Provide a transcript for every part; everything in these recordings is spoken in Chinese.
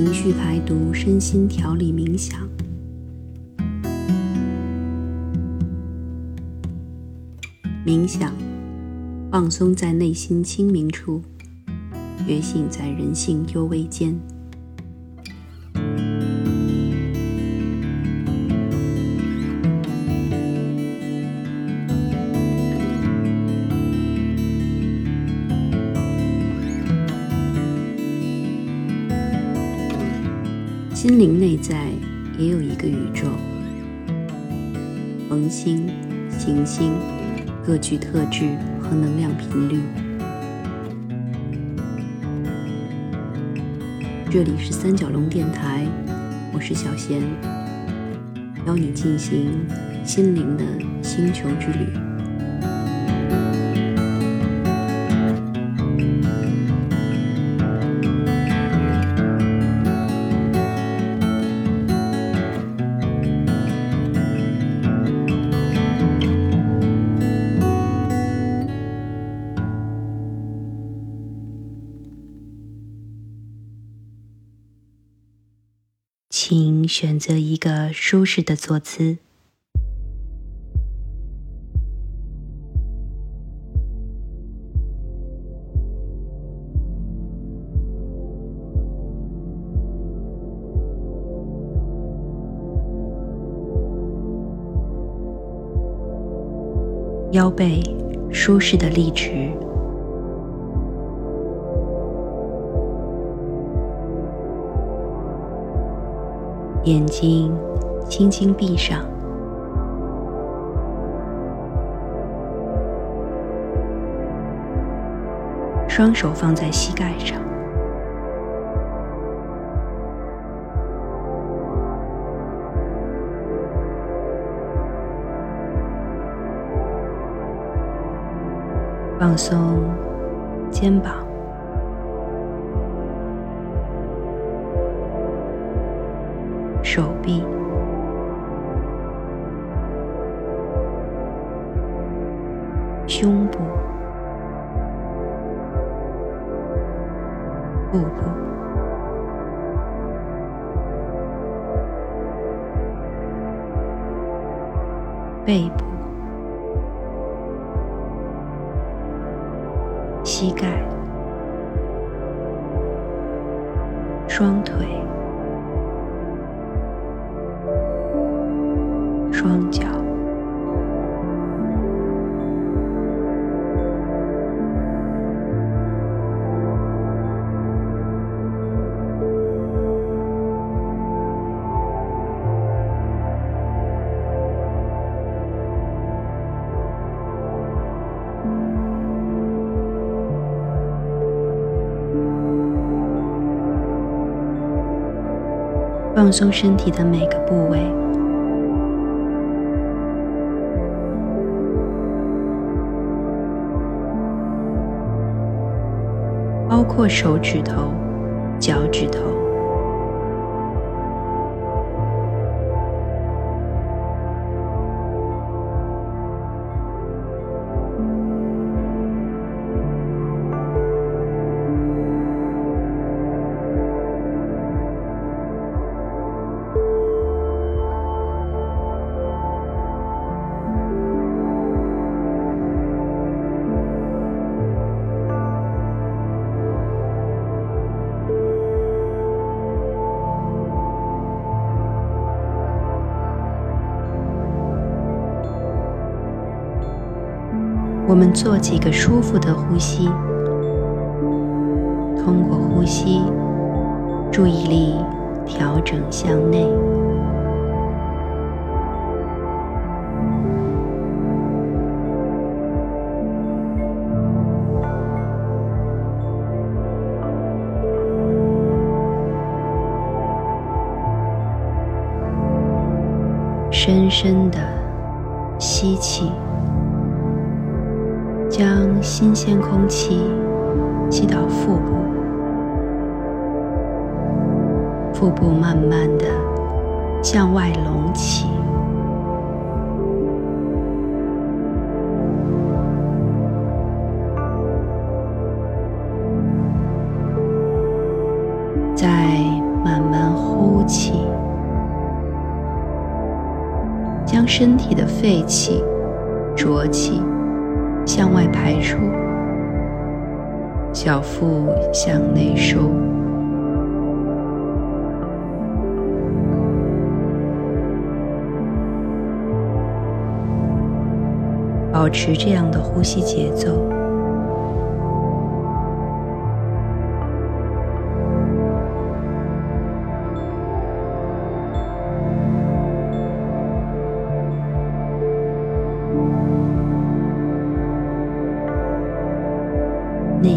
情绪排毒、身心调理冥想。冥想，放松在内心清明处，觉醒在人性幽微间。心灵内在也有一个宇宙，恒星、行星各具特质和能量频率。这里是三角龙电台，我是小贤，邀你进行心灵的星球之旅。选择一个舒适的坐姿，腰背舒适的立直。眼睛轻轻闭上，双手放在膝盖上，放松肩膀。手臂、放松身体的每个部位。包括手指头、脚趾头，我们做几个舒服的呼吸，通过呼吸，注意力调整向内，深深的吸气。将新鲜空气吸到腹部，腹部慢慢的向外隆起，再慢慢呼气，将身体的废气、浊气向外排出，小腹向内收。保持这样的呼吸节奏，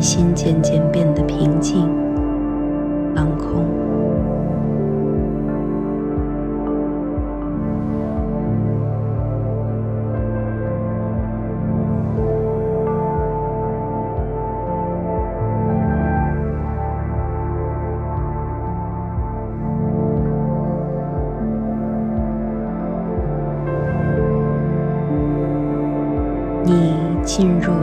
心渐渐变得平静、放空。你进入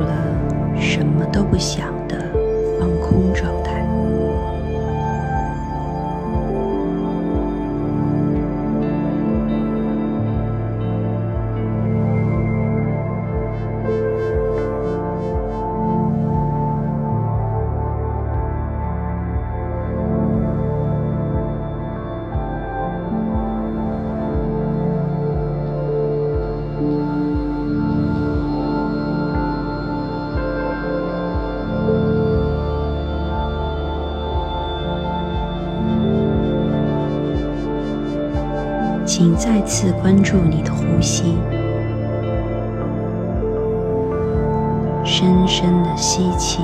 请再次关注你的呼吸，深深的吸气，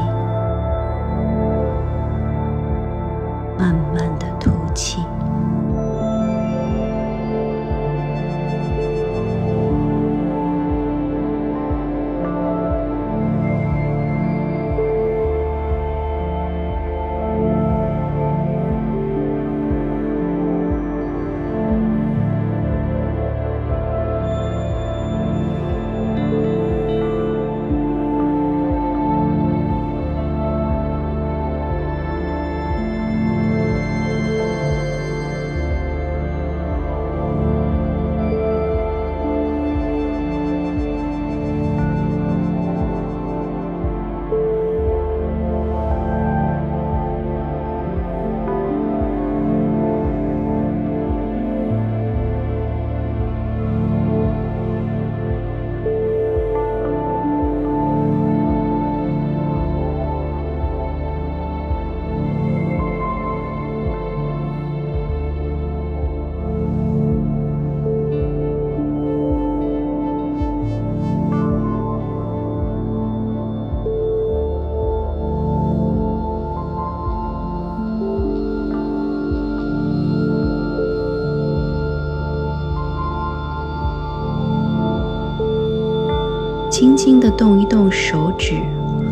轻轻的动一动手指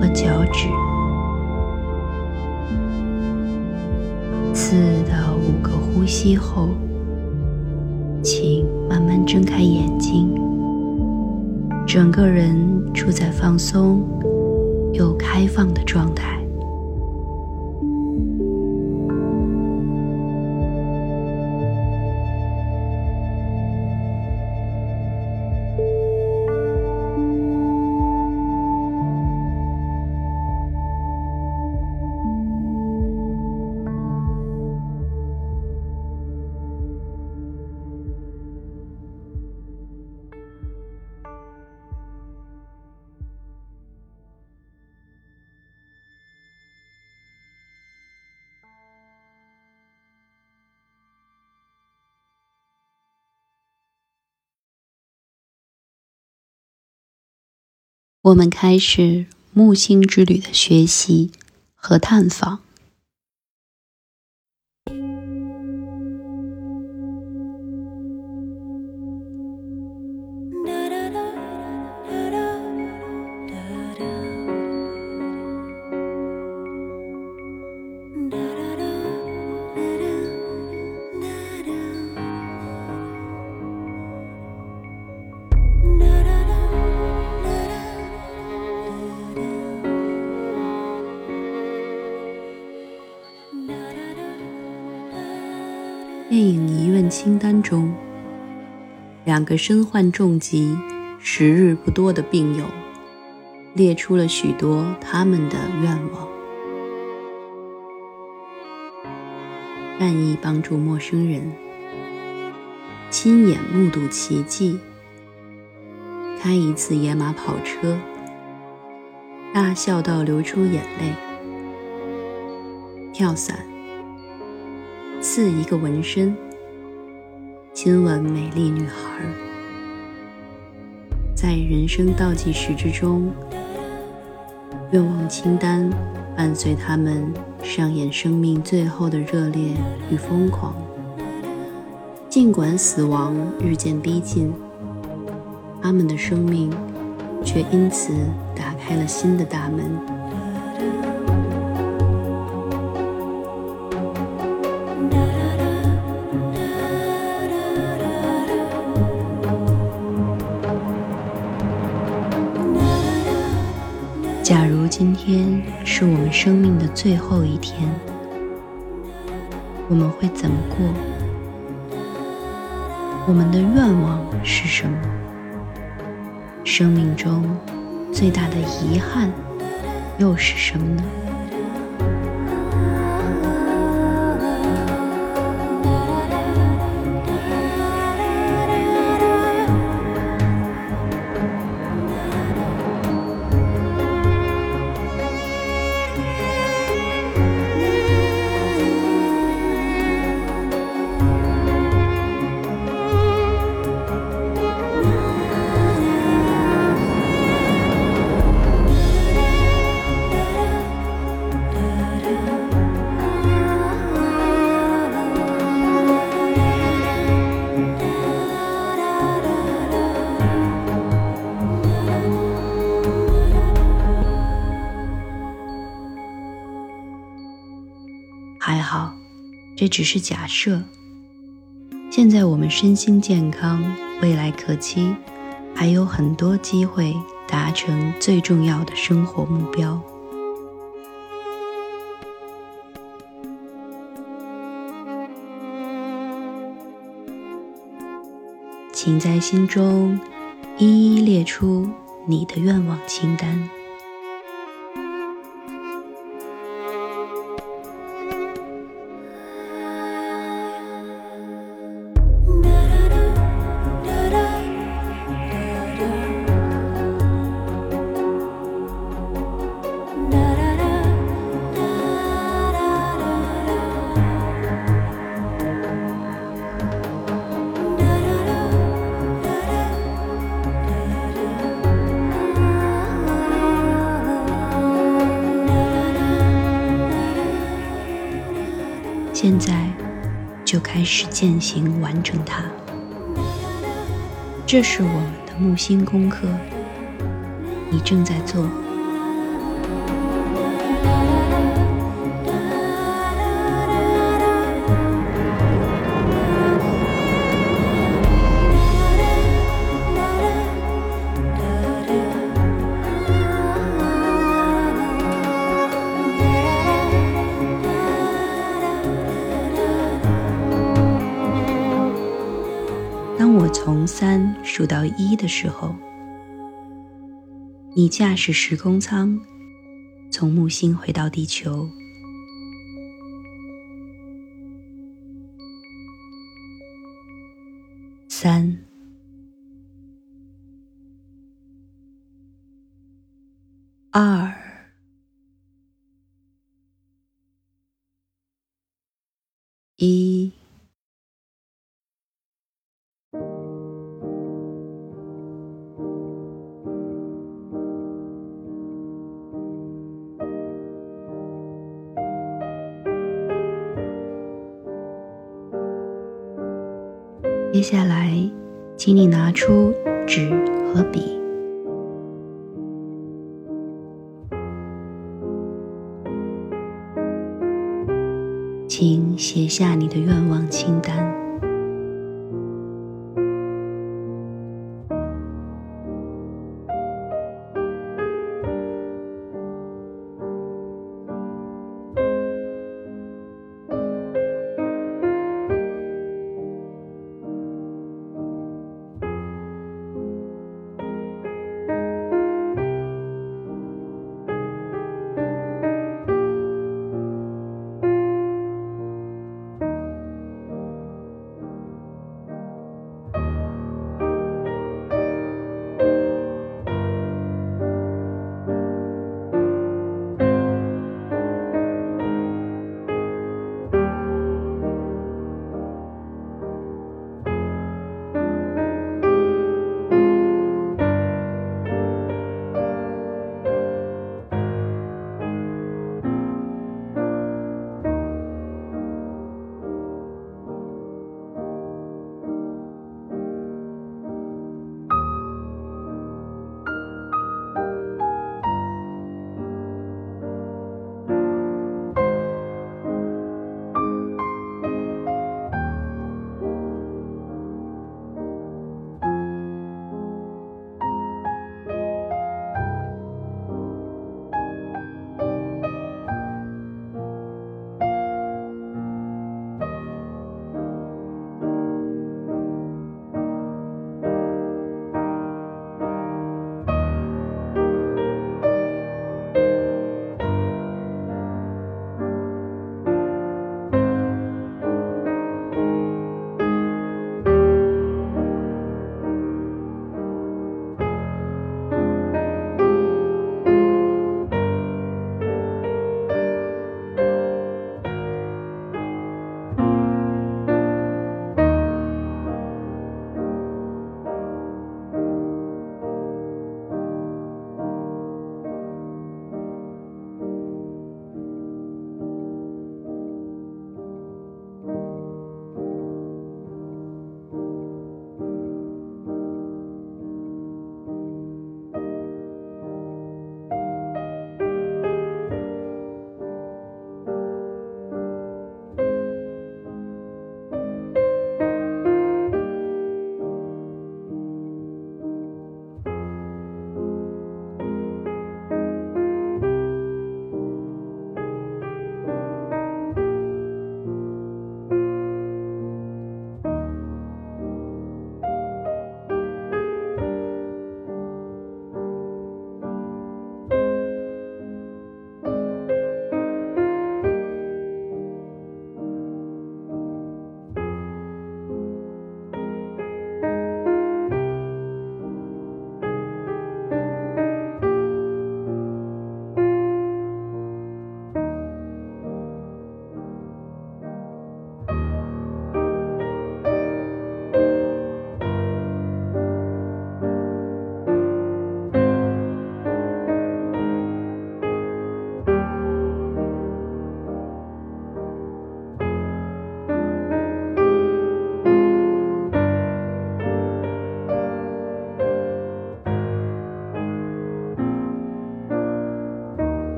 和脚趾，四到五个呼吸后，请慢慢睁开眼睛，整个人处在放松又开放的状态。我们开始木星之旅的学习和探访。清单中，两个身患重疾、时日不多的病友列出了许多他们的愿望：愿意帮助陌生人，亲眼目睹奇迹，开一次野马跑车，大笑到流出眼泪，跳伞。刺一个纹身，亲吻美丽女孩，在人生倒计时之中，愿望清单伴随他们上演生命最后的热烈与疯狂。尽管死亡日渐逼近，他们的生命却因此打开了新的大门。假如今天是我们生命的最后一天，我们会怎么过？我们的愿望是什么？生命中最大的遗憾又是什么呢？只是假设。现在我们身心健康，未来可期，还有很多机会达成最重要的生活目标。请在心中一一列出你的愿望清单。完成它，这是我们的木星功课，你正在做。数到一的时候，你驾驶时空舱从木星回到地球。三、二、一。接下来，请你拿出纸和笔，请写下你的愿望清单。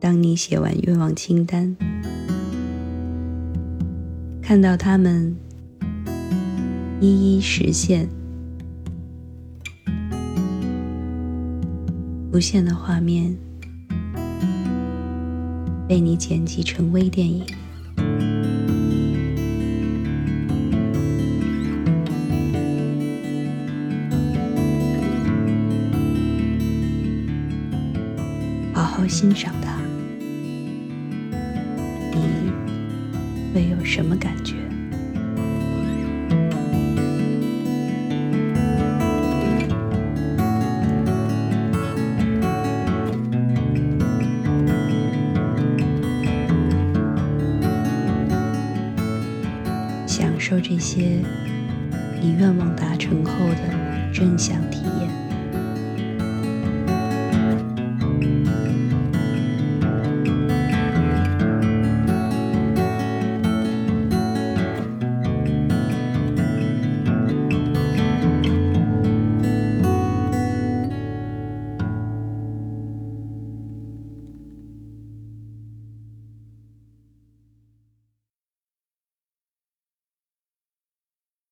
当你写完愿望清单，看到他们一一实现，浮现的画面被你剪辑成微电影。好好欣赏它，什么感觉？享受这些你愿望达成后的正向体验。